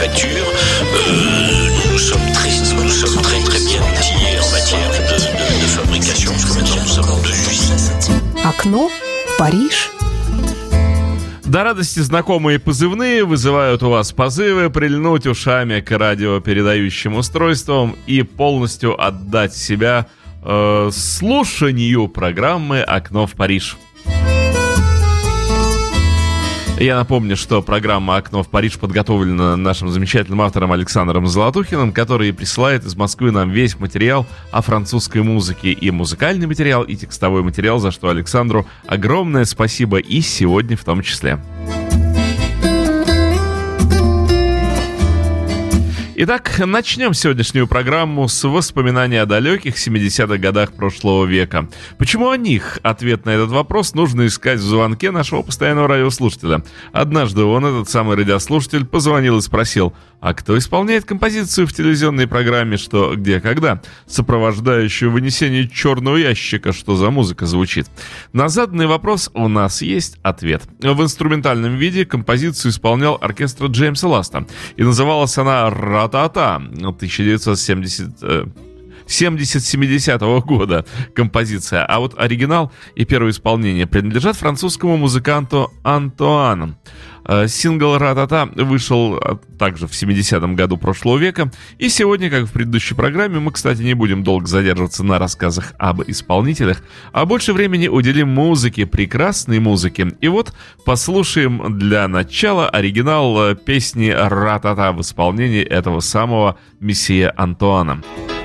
facture. Euh, nous sommes très, nous sommes très très bien outillés en matière de, de, de fabrication, parce que maintenant nous sommes en deux usines. Окно в Париж. До радости знакомые позывные вызывают у вас позывы прильнуть ушами к радиопередающим устройствам и полностью отдать себя э, слушанию программы «Окно в Париж». Я напомню, что программа «Окно в Париж» подготовлена нашим замечательным автором Александром Золотухиным, который присылает из Москвы нам весь материал о французской музыке, и музыкальный материал, и текстовой материал, за что Александру огромное спасибо и сегодня в том числе. Итак, начнем сегодняшнюю программу с воспоминаний о далеких 70-х годах прошлого века. Почему о них? Ответ на этот вопрос нужно искать в звонке нашего постоянного радиослушателя. Однажды он, этот самый радиослушатель, позвонил и спросил, а кто исполняет композицию в телевизионной программе «Что, где, когда», сопровождающую вынесение черного ящика, что за музыка звучит? На заданный вопрос у нас есть ответ. В инструментальном виде композицию исполнял оркестр Джеймса Ласта, и называлась она «Ра-та-та» 1970... 70-70 года композиция, а вот оригинал и первое исполнение принадлежат французскому музыканту Антуану. Э, сингл «Ра-та-та» вышел э, также в 70-м году прошлого века. И сегодня, как в предыдущей программе, мы, кстати, не будем долго задерживаться на рассказах об исполнителях, а больше времени уделим музыке, прекрасной музыке. И вот послушаем для начала оригинал э, песни «Ра-та-та» в исполнении этого самого мессия Антуана. grandes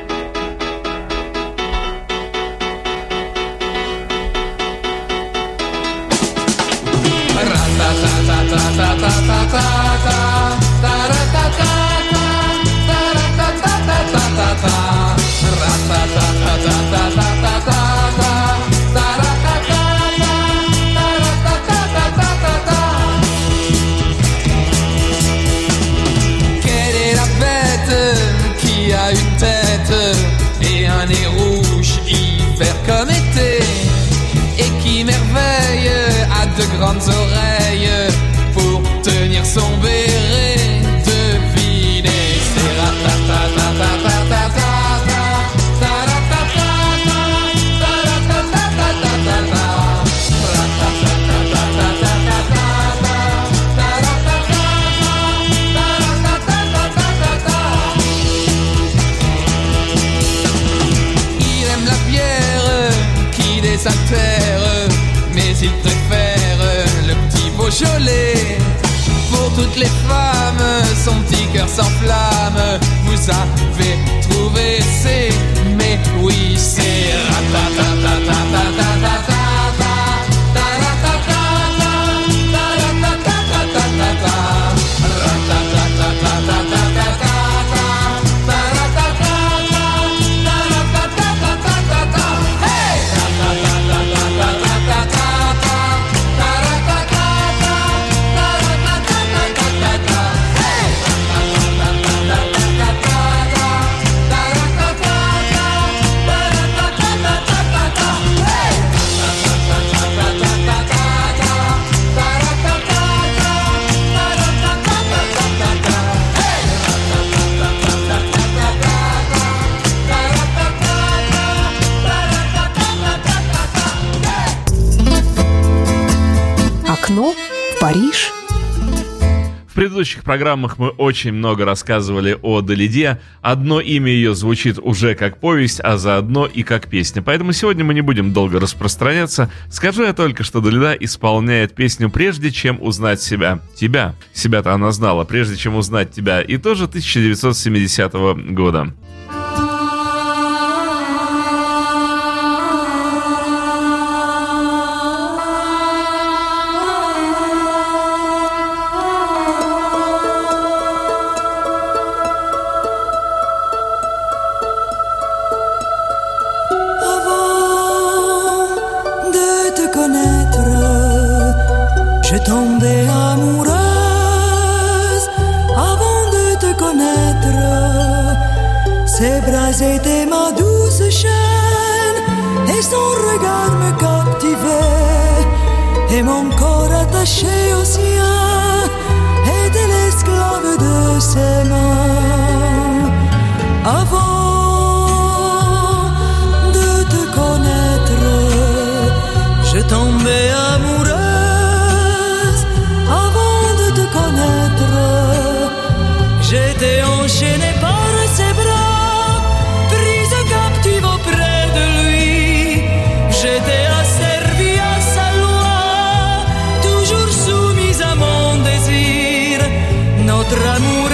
sans flamme, vous avez trouvé ces предыдущих программах мы очень много рассказывали о Далиде. Одно имя ее звучит уже как повесть, а заодно и как песня. Поэтому сегодня мы не будем долго распространяться. Скажу я только, что Далида исполняет песню прежде, чем узнать себя. Тебя. Себя-то она знала, прежде чем узнать тебя. И тоже 1970 года. Tombais amoureuse. Avant de te connaître, j'étais enchaînée par ses bras, prise captive auprès de lui. J'étais asservie à sa loi, toujours soumise à mon désir. Notre amour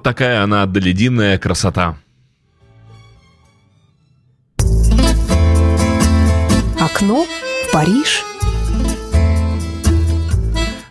Вот такая она долединная красота. Окно в Париж.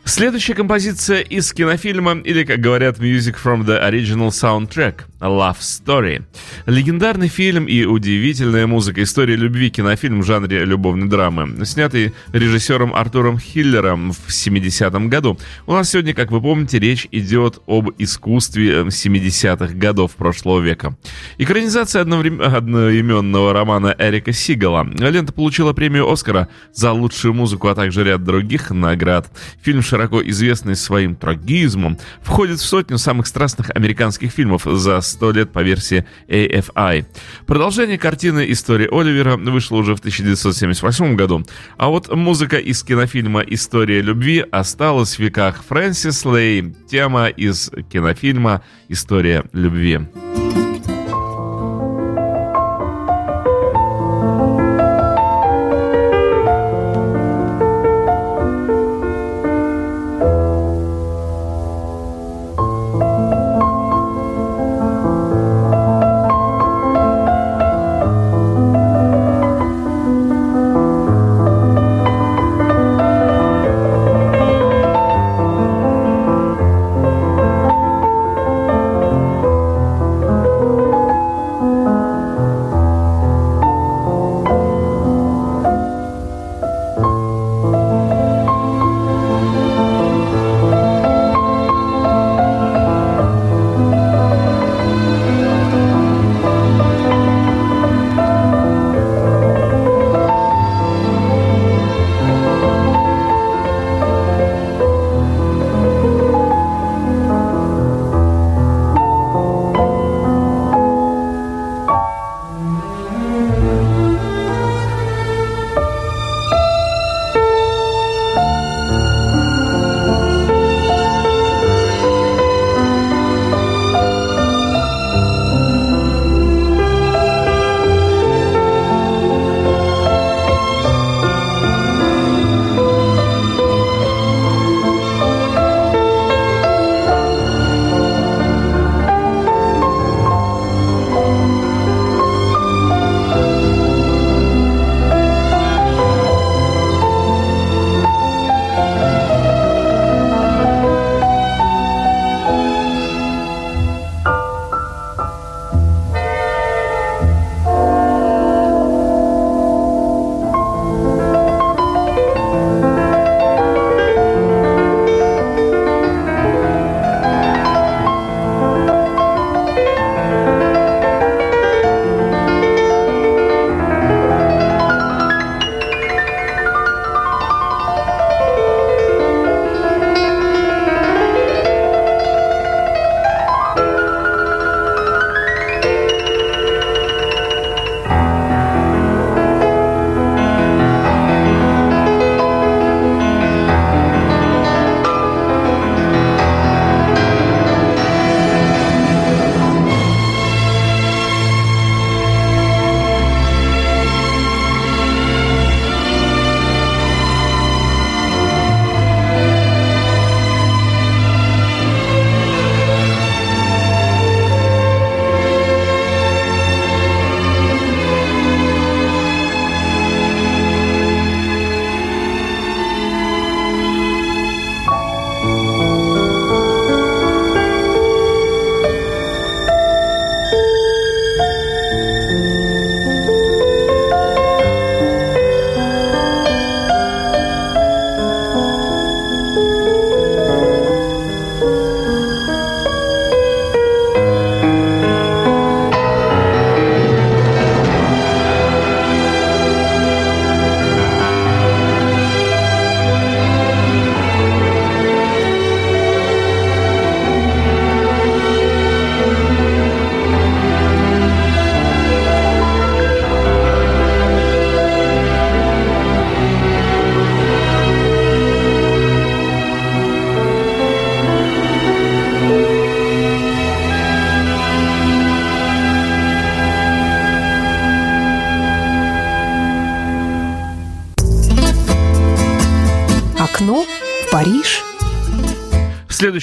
Следующая композиция из кинофильма, или, как говорят, Music from the Original Soundtrack, Love Story. Легендарный фильм и удивительная музыка истории любви кинофильм в жанре любовной драмы, снятый режиссером Артуром Хиллером в 70-м году. У нас сегодня, как вы помните, речь идет об искусстве 70-х годов прошлого века. Экранизация одноврем- одноименного романа Эрика Сигала. Лента получила премию Оскара за лучшую музыку, а также ряд других наград. Фильм, широко известный своим трагизмом, входит в сотню самых страстных американских фильмов за 100 лет по версии AFI. Продолжение картины «История Оливера» вышло уже в 1978 году, а вот музыка из кинофильма «История любви» осталась в веках Фрэнсис Лей, тема из кинофильма «История любви».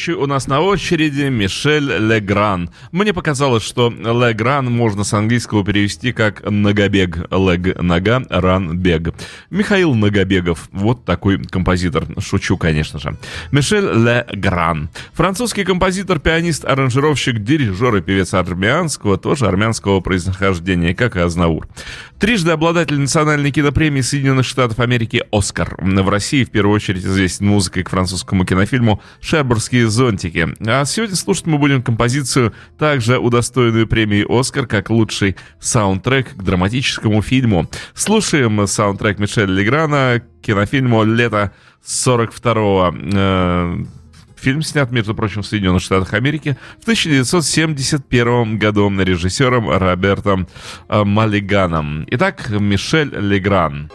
Следующий у нас на очереди Мишель Легран. Мне показалось, что Легран можно с английского перевести как «ногобег». Лег – нога, ран – бег. Михаил Ногобегов. Вот такой композитор. Шучу, конечно же. Мишель Легран. Французский композитор, пианист, аранжировщик, дирижер и певец армянского, тоже армянского происхождения, как и Азнаур. Трижды обладатель национальной кинопремии Соединенных Штатов Америки «Оскар». В России, в первую очередь, известен музыкой к французскому кинофильму «Шербург «Морские зонтики». А сегодня слушать мы будем композицию, также удостоенную премии «Оскар» как лучший саундтрек к драматическому фильму. Слушаем саундтрек Мишеля Леграна к кинофильму «Лето 42-го». Э, фильм снят, между прочим, в Соединенных Штатах Америки в 1971 году режиссером Робертом э, Маллиганом. Итак, Мишель Легран.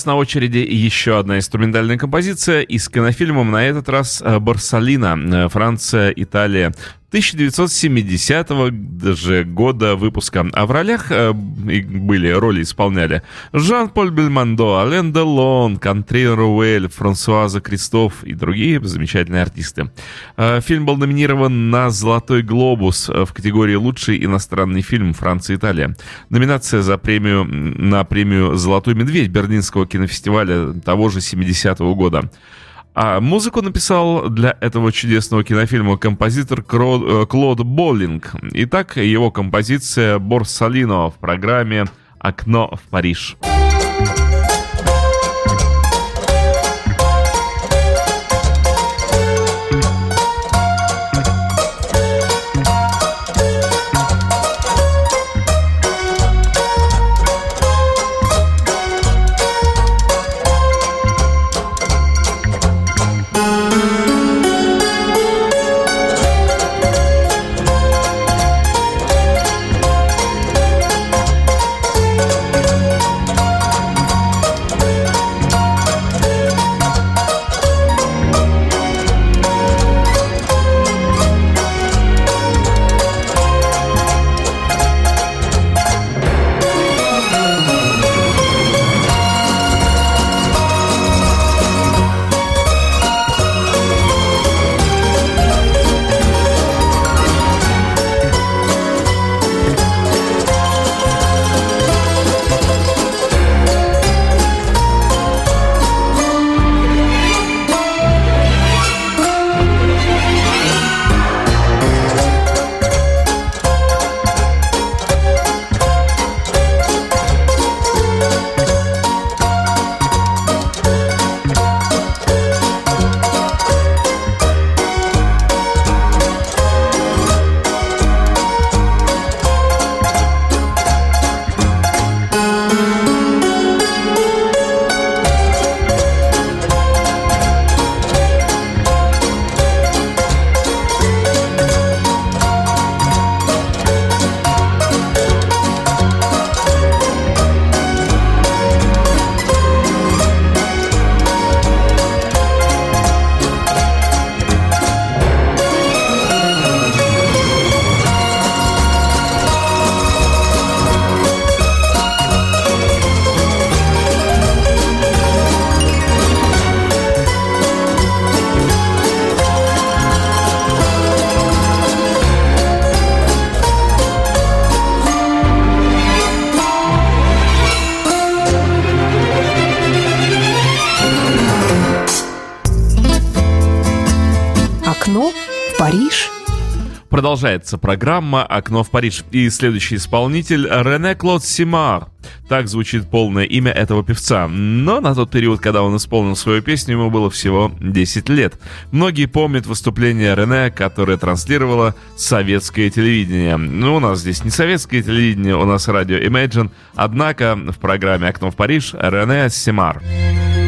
Нас на очереди еще одна инструментальная композиция из кинофильма, на этот раз э, «Барсалина», э, Франция, Италия, 1970 же года выпуска. А в ролях э, были, роли исполняли Жан-Поль Бельмондо, Ален Делон, Кантрин Руэль, Франсуаза Кристоф и другие замечательные артисты. Э, фильм был номинирован на «Золотой глобус» в категории «Лучший иностранный фильм Франция-Италия». Номинация за премию, на премию «Золотой медведь» Берлинского кинофестиваля того же 70-го года. А музыку написал для этого чудесного кинофильма композитор. Э, Клод Боллинг. Итак, его композиция «Борсалино» в программе «Окно в Париж». Продолжается программа «Окно в Париж». И следующий исполнитель Рене Клод Симар. Так звучит полное имя этого певца. Но на тот период, когда он исполнил свою песню, ему было всего 10 лет. Многие помнят выступление Рене, которое транслировало советское телевидение. Ну, у нас здесь не советское телевидение, у нас радио Imagine. Однако в программе «Окно в Париж» Рене Симар. Je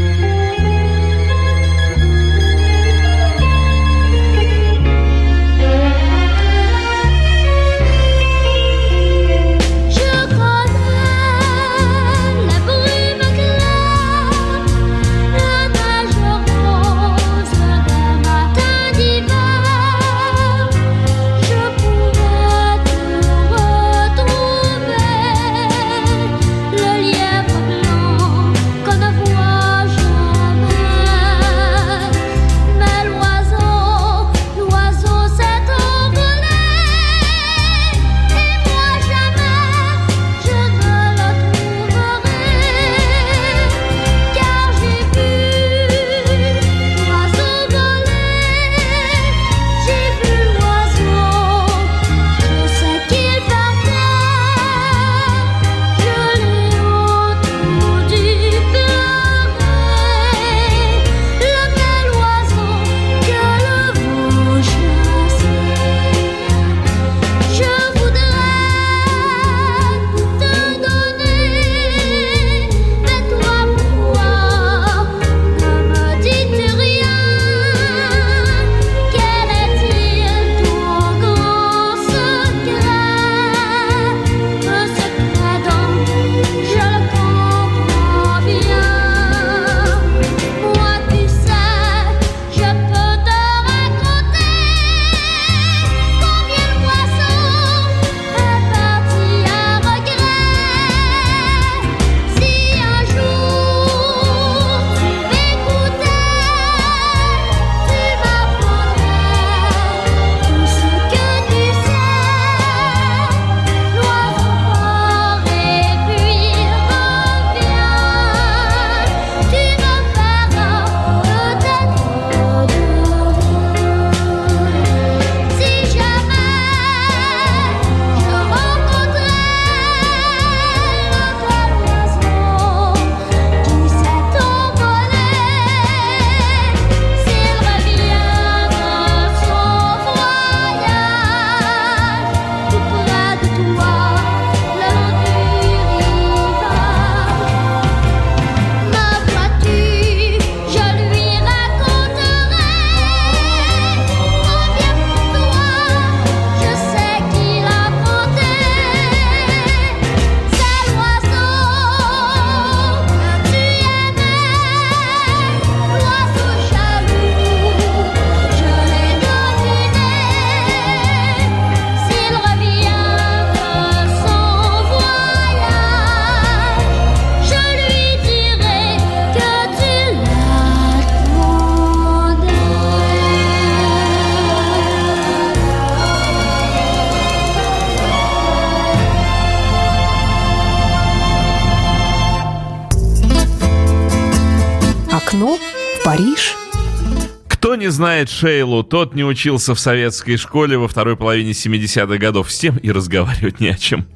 не знает Шейлу, тот не учился в советской школе во второй половине 70-х годов. С тем и разговаривать не о чем.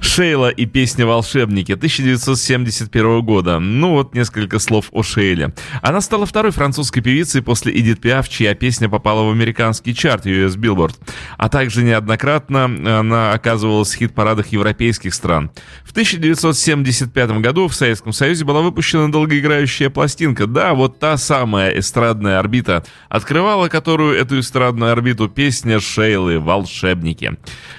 Шейла и песня «Волшебники» 1971 года. Ну вот несколько слов о Шейле. Она стала второй французской певицей после Эдит Пиаф, чья песня попала в американский чарт US Billboard. А также неоднократно она оказывалась в хит-парадах европейских стран. В 1975 году в Советском Союзе была выпущена долгоиграющая пластинка. Да, вот та самая эстрадная орбита, открывала которую эту эстрадную орбиту песня Шейлы «Волшебники».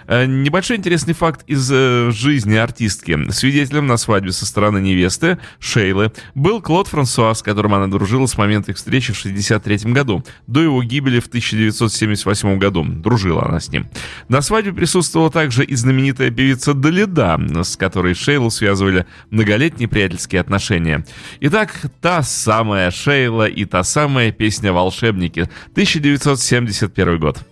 Э, Небольшой интересный факт из э, жизни артистки. Свидетелем на свадьбе со стороны невесты, Шейлы, был Клод Франсуа, с которым она дружила с момента их встречи в 1963 году, до его гибели в 1978 году. Дружила она с ним. На свадьбе присутствовала также и знаменитая певица Далида, с которой Шейлу связывали многолетние приятельские отношения. Итак, та самая Шейла и та самая песня «Волшебники» 1971 год.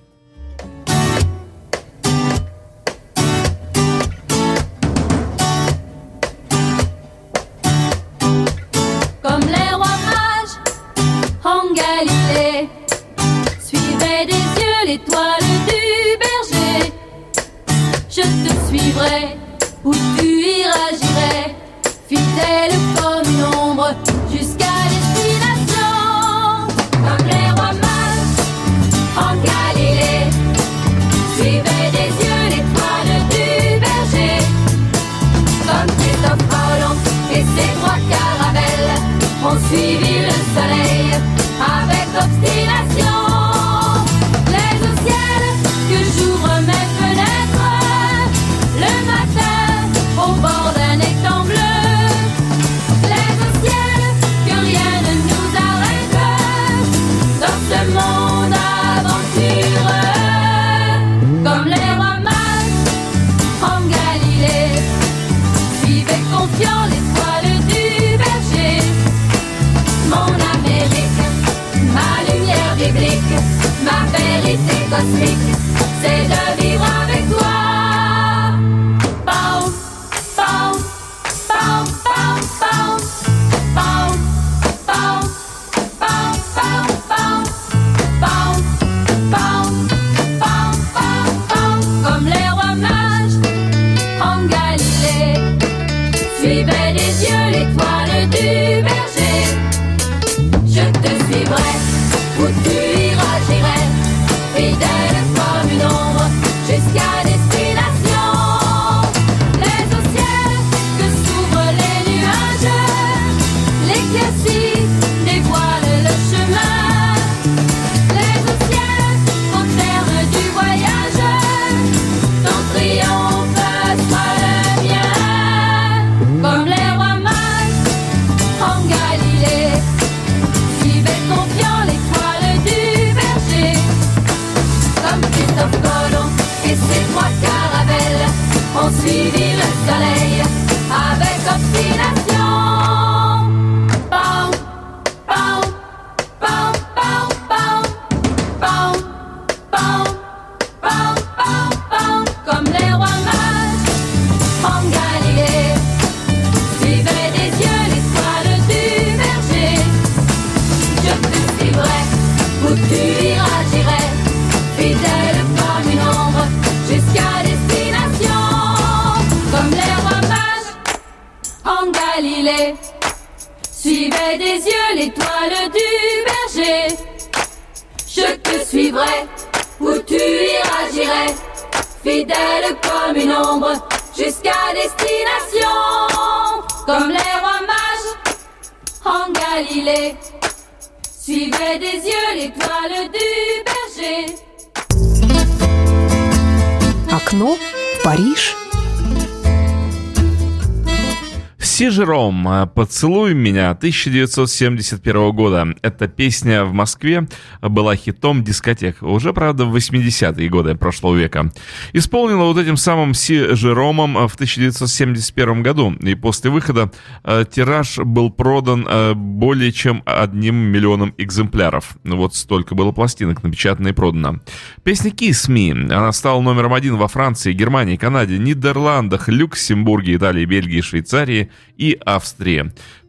Сидром «Поцелуй меня» 1971 года. Эта песня в Москве была хитом дискотек, уже, правда, в 80-е годы прошлого века. Исполнила вот этим самым Сижеромом в 1971 году, и после выхода э, тираж был продан э, более чем одним миллионом экземпляров. Вот столько было пластинок напечатано и продано. Песня «Kiss Me», она стала номером один во Франции, Германии, Канаде, Нидерландах, Люксембурге, Италии, Бельгии, Швейцарии и Австрии.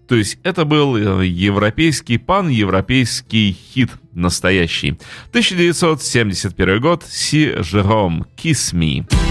То есть это был э, европейский, пан-европейский хит настоящий. 1971 год, Си Жером, Kiss Me.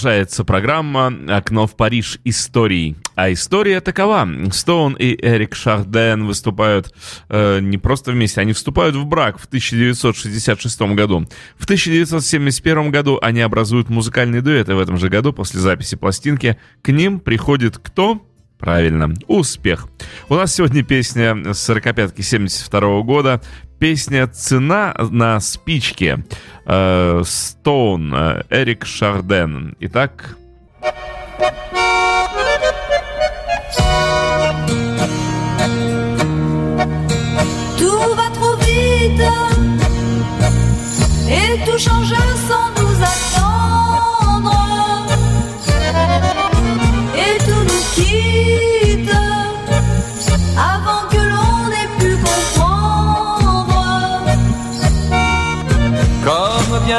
Продолжается программа «Окно в Париж. Истории». А история такова. Стоун и Эрик Шарден выступают э, не просто вместе, они вступают в брак в 1966 году. В 1971 году они образуют музыкальный дуэт, и в этом же году, после записи пластинки, к ним приходит кто? Правильно. Успех. У нас сегодня песня с 45-ки 72 года. Песня «Цена на спичке» э, Стоун, э, Эрик Шарден. Итак... Tout va trop vite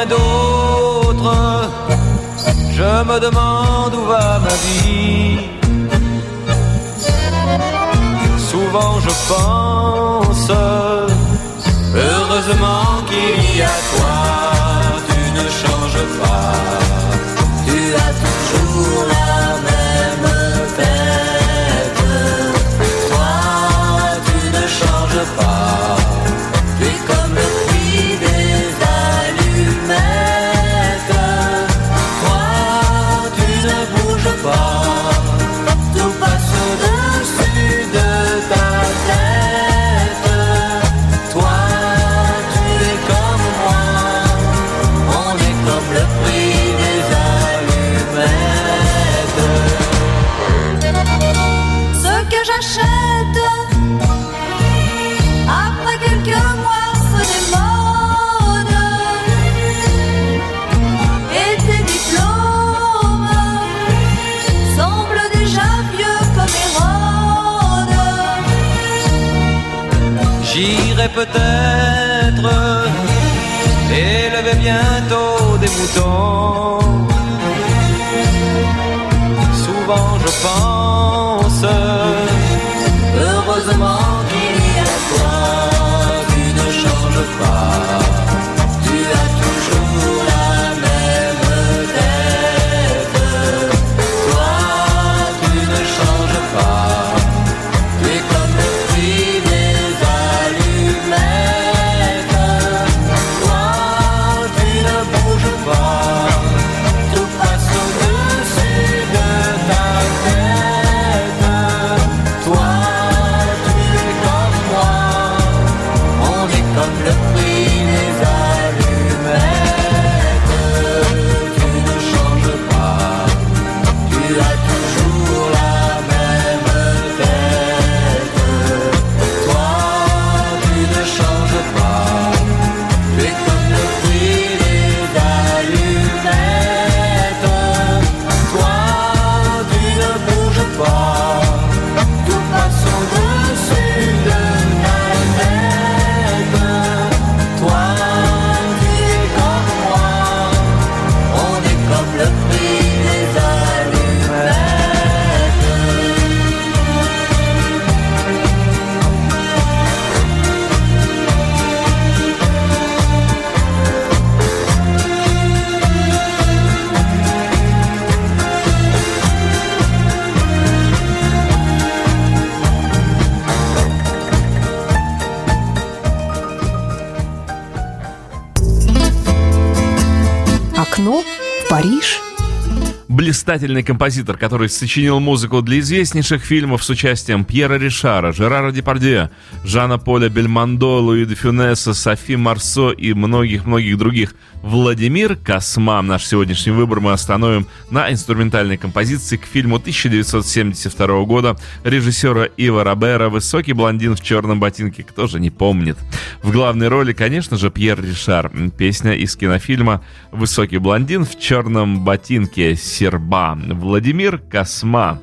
rien d'autre. Je me demande où va ma vie. Souvent je pense, heureusement qu'il y a toi. Peut-être élever bientôt des moutons. Souvent je pense, Окно в Париж. Блистательный композитор, который сочинил музыку для известнейших фильмов с участием Пьера Ришара, Жерара Депардье, Жана Поля Бельмондо, Луи де Фюнеса, Софи Марсо и многих-многих других. Владимир Косма. Наш сегодняшний выбор мы остановим на инструментальной композиции к фильму 1972 года режиссера Ива Робера «Высокий блондин в черном ботинке». Кто же не помнит? В главной роли, конечно же, Пьер Ришар. Песня из кинофильма «Высокий блондин в черном ботинке» Серба. Владимир Косма.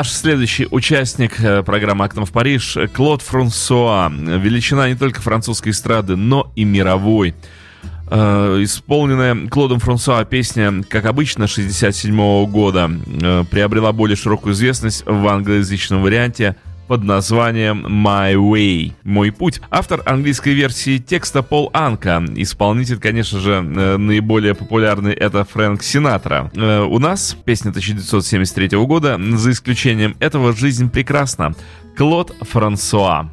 Наш следующий участник э, программы «Окно в Париж» — Клод Франсуа. Величина не только французской эстрады, но и мировой. Э, исполненная Клодом Франсуа песня, как обычно, 67 года, э, приобрела более широкую известность в англоязычном варианте под названием My Way, Мой путь. Автор английской версии текста Пол Анка. Исполнитель, конечно же, э, наиболее популярный это Фрэнк Синатра. Э, У нас песня 1973 года, за исключением этого «Жизнь прекрасна». Клод Франсуа.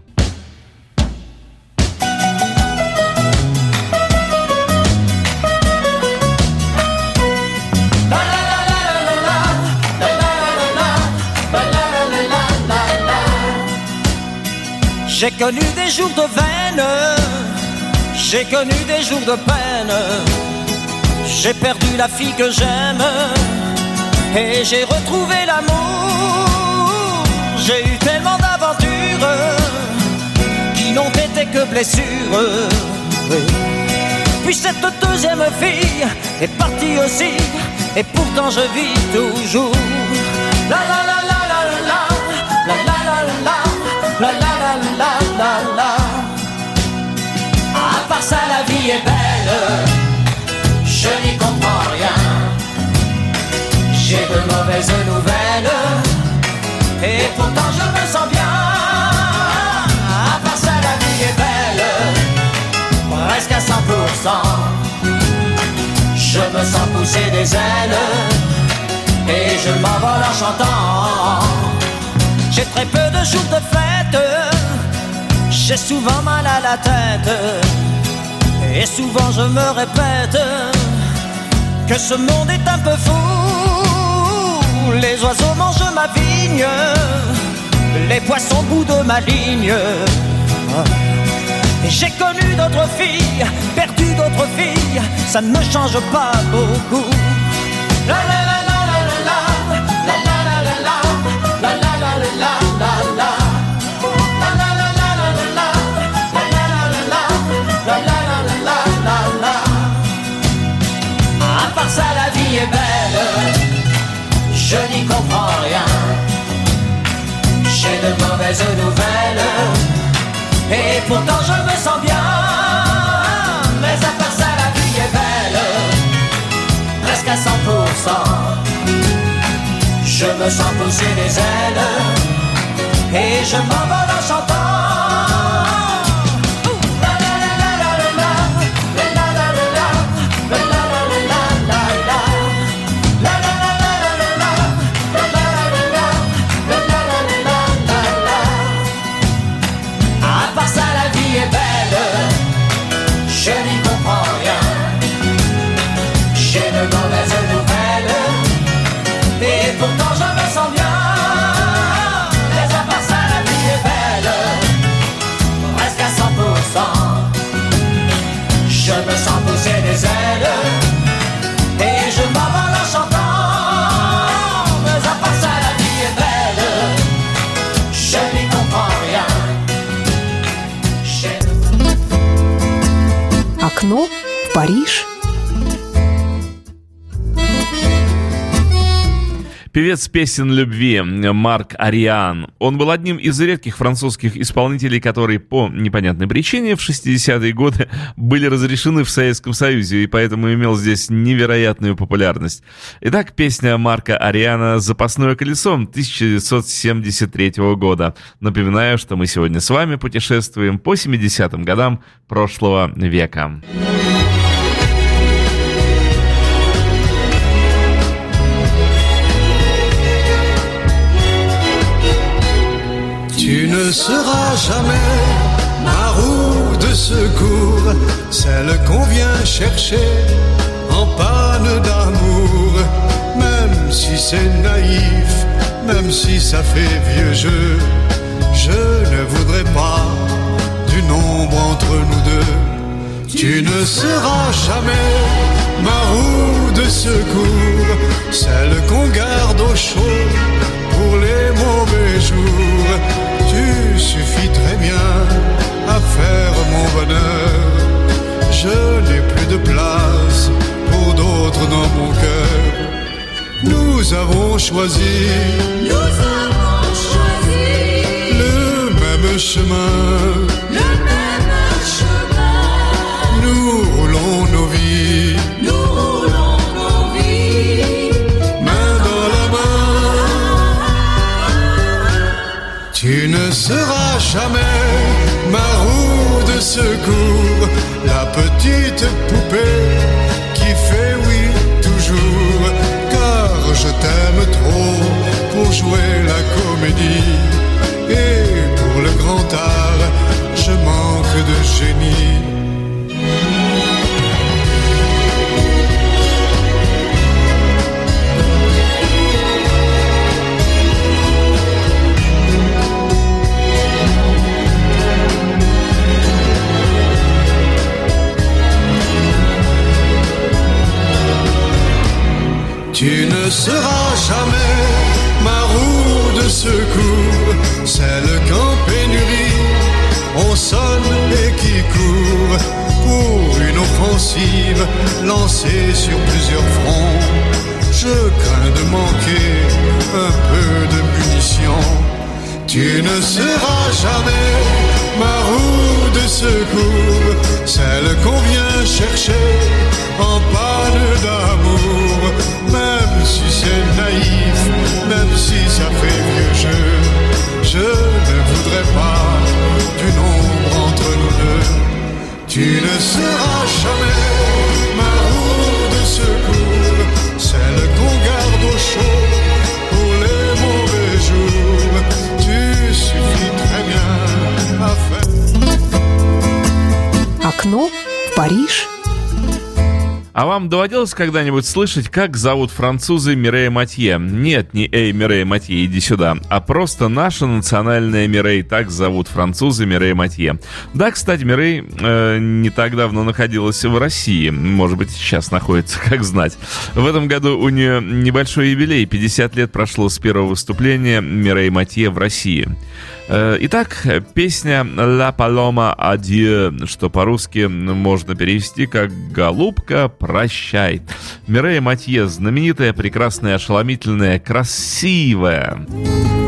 J'ai connu des jours de veine, j'ai connu des jours de peine. J'ai perdu la fille que j'aime et j'ai retrouvé l'amour. J'ai eu tellement d'aventures qui n'ont été que blessures. Puis cette deuxième fille est partie aussi et pourtant je vis toujours. De mauvaises nouvelles. Et pourtant je me sens bien. À part ça la vie est belle. Presque à 100% Je me sens pousser des ailes. Et je m'envole en chantant. J'ai très peu de jours de fête, j'ai souvent mal à la tête, et souvent je me répète que ce monde est un peu fou. Les oiseaux mangent ma vigne, les poissons bout de ma ligne. J'ai connu d'autres filles, perdu d'autres filles, ça ne me change pas beaucoup. La la la la La Mauvaises nouvelles Et pourtant je me sens bien. Mais à part ça la vie est belle. Presque à 100% je me sens pousser des ailes. Et je m'envole en chantant. Париж. Певец песен любви Марк Ариан. Он был одним из редких французских исполнителей, которые по непонятной причине в 60-е годы были разрешены в Советском Союзе, и поэтому имел здесь невероятную популярность. Итак, песня Марка Ариана «Запасное колесо» 1973 года. Напоминаю, что мы сегодня с вами путешествуем по 70-м годам прошлого века. Tu ne seras jamais ma roue de secours, celle qu'on vient chercher en panne d'amour. Même si c'est naïf, même si ça fait vieux jeu, je ne voudrais pas du nombre entre nous deux. Tu ne seras jamais ma roue de secours, celle qu'on garde au chaud pour les mauvais jours. Tu suffis très bien à faire mon bonheur. Je n'ai plus de place pour d'autres dans mon cœur. Nous avons choisi Nous avons choisi le même chemin. le même sera jamais ma roue de secours, la petite poupée qui fait oui toujours, car je t'aime trop pour jouer la comédie. Et pour le grand art, je manque de génie. Ne seras jamais ma roue de secours, celle qu'en pénurie on sonne et qui court pour une offensive lancée sur plusieurs fronts. Je crains de manquer un peu de munitions. Tu ne seras jamais ma roue de secours, celle qu'on vient chercher en panne d'amour, même si c'est naïf, même si ça fait vieux jeu. Je ne voudrais pas d'une ombre entre nous deux. Tu ne seras jamais ma roue de secours, celle qu'on garde au chaud pour les mauvais jours. Tu suffis très bien à faire. Окно в Париж. А вам доводилось когда-нибудь слышать, как зовут французы Мирея Матье? Нет, не Эй, Мирея Матье, иди сюда, а просто наша национальная Мирей, так зовут французы Мирея Матье. Да, кстати, Мирей э, не так давно находилась в России, может быть, сейчас находится, как знать. В этом году у нее небольшой юбилей, 50 лет прошло с первого выступления Мирей Матье в России. Э, Итак, песня «La Paloma Adieu», что по-русски можно перевести как «Голубка, прощай». Мирея Матье знаменитая, прекрасная, ошеломительная, красивая. Le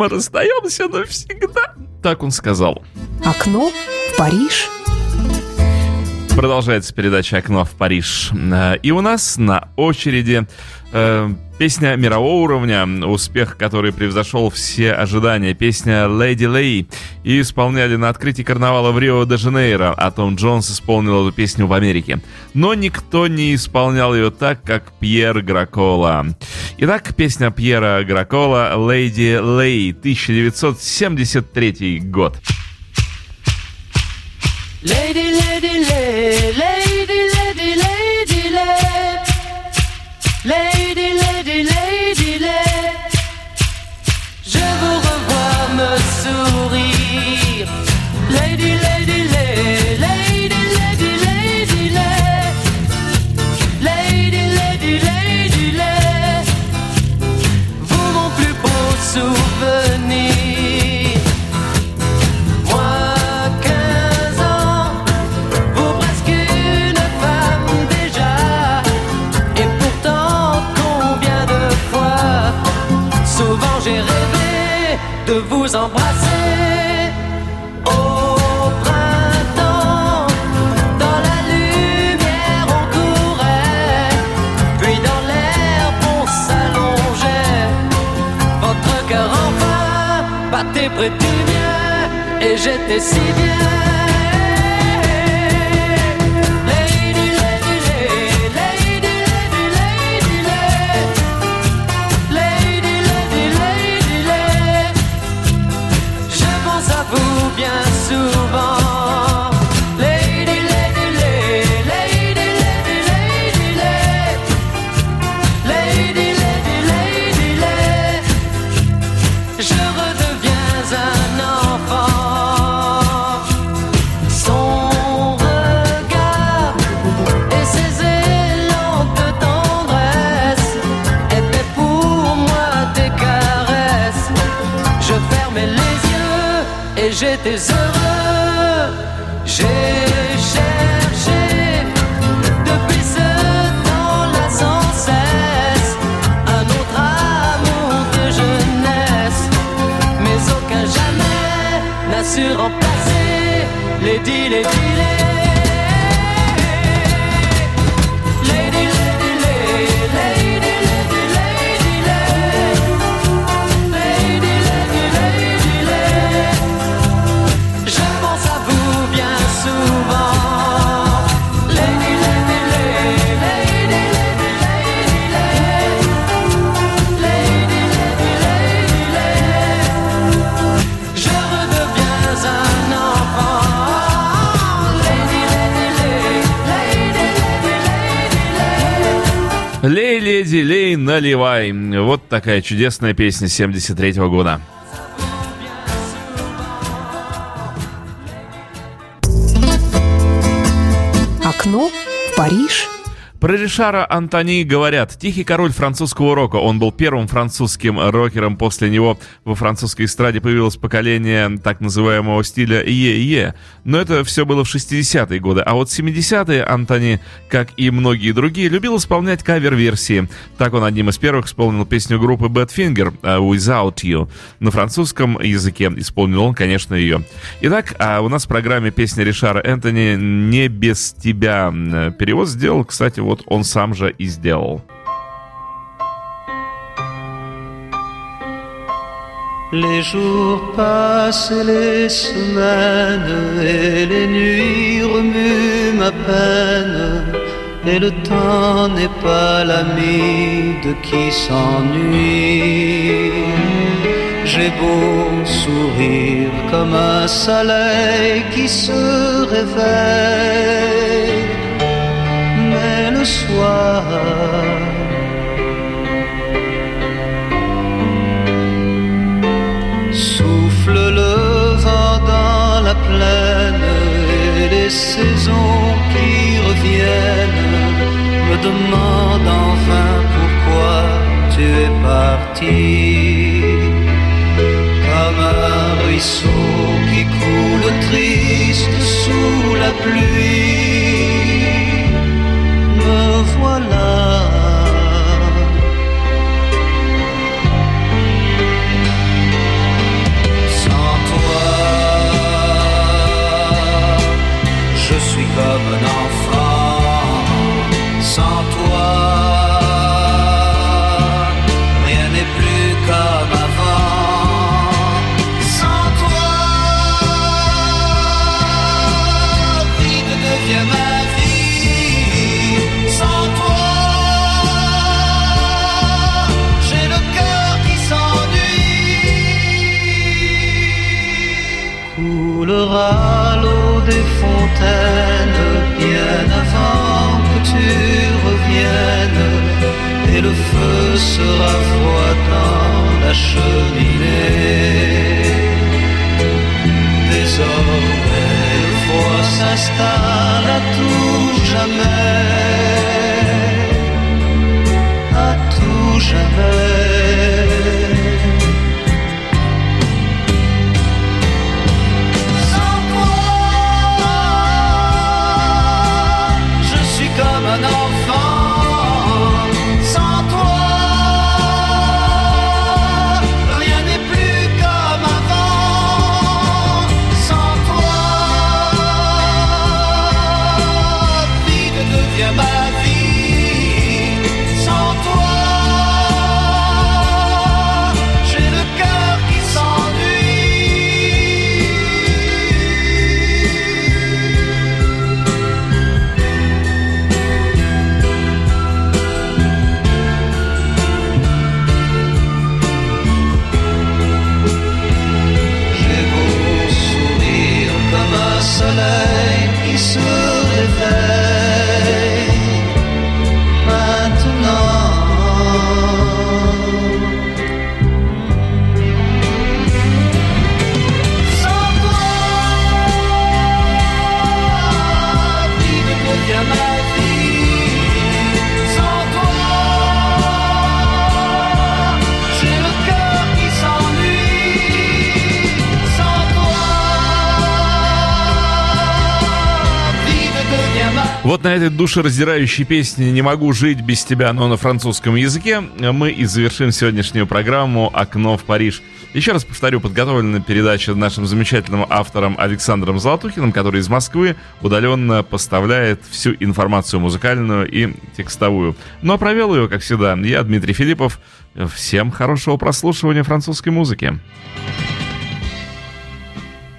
мы расстаемся навсегда. Так он сказал. Окно в Париж. Продолжается передача «Окно в Париж». Э, И у нас на очереди э, песня мирового уровня, успех который превзошел все ожидания. Песня «Lady Lay». И исполняли на открытии карнавала в Рио-де-Жанейро, а Том Джонс исполнил эту песню в Америке. Но никто не исполнял ее так, как Пьер Гракола. Итак, песня Пьера Гракола «Lady Lay», 1973 год. Lady, lady, lady, lady, près du mien et j'étais si bien. J'étais heureux. J'ai cherché depuis ce temps-là sans cesse un autre amour de jeunesse, mais aucun jamais n'a su remplacer les dix, les dix, Лей, леди, лей, наливай. Вот такая чудесная песня 73 года. Окно в Париж. Про Ришара Антони говорят, тихий король французского рока. Он был первым французским рокером. После него во французской эстраде появилось поколение так называемого стиля Е-Е. Но это все было в 60-е годы. А вот 70-е Антони, как и многие другие, любил исполнять кавер-версии. Так он одним из первых исполнил песню группы Badfinger э, «Without You». На французском языке исполнил он, конечно, ее. Итак, а у нас в программе песня Ришара Энтони «Не без тебя». Э, Перевод сделал, кстати, вот он сам же и сделал. Les jours passent et les semaines et les nuits remuent ma peine et le temps n'est pas l'ami de qui s'ennuie. J'ai beau sourire comme un soleil qui se réveille, mais soir Souffle le vent dans la plaine et les saisons qui reviennent me demandent enfin pourquoi tu es parti. Comme un ruisseau qui coule triste sous la pluie, sera froid dans la cheminée. Désormais, le froid s'installe à tout jamais. À tout jamais. Этой душераздирающей песне «Не могу жить без тебя», но на французском языке, мы и завершим сегодняшнюю программу «Окно в Париж». Еще раз повторю, подготовлена передача нашим замечательным автором Александром Золотухиным, который из Москвы удаленно поставляет всю информацию музыкальную и текстовую. Ну а провел ее, как всегда, я, Дмитрий Филиппов. Всем хорошего прослушивания французской музыки.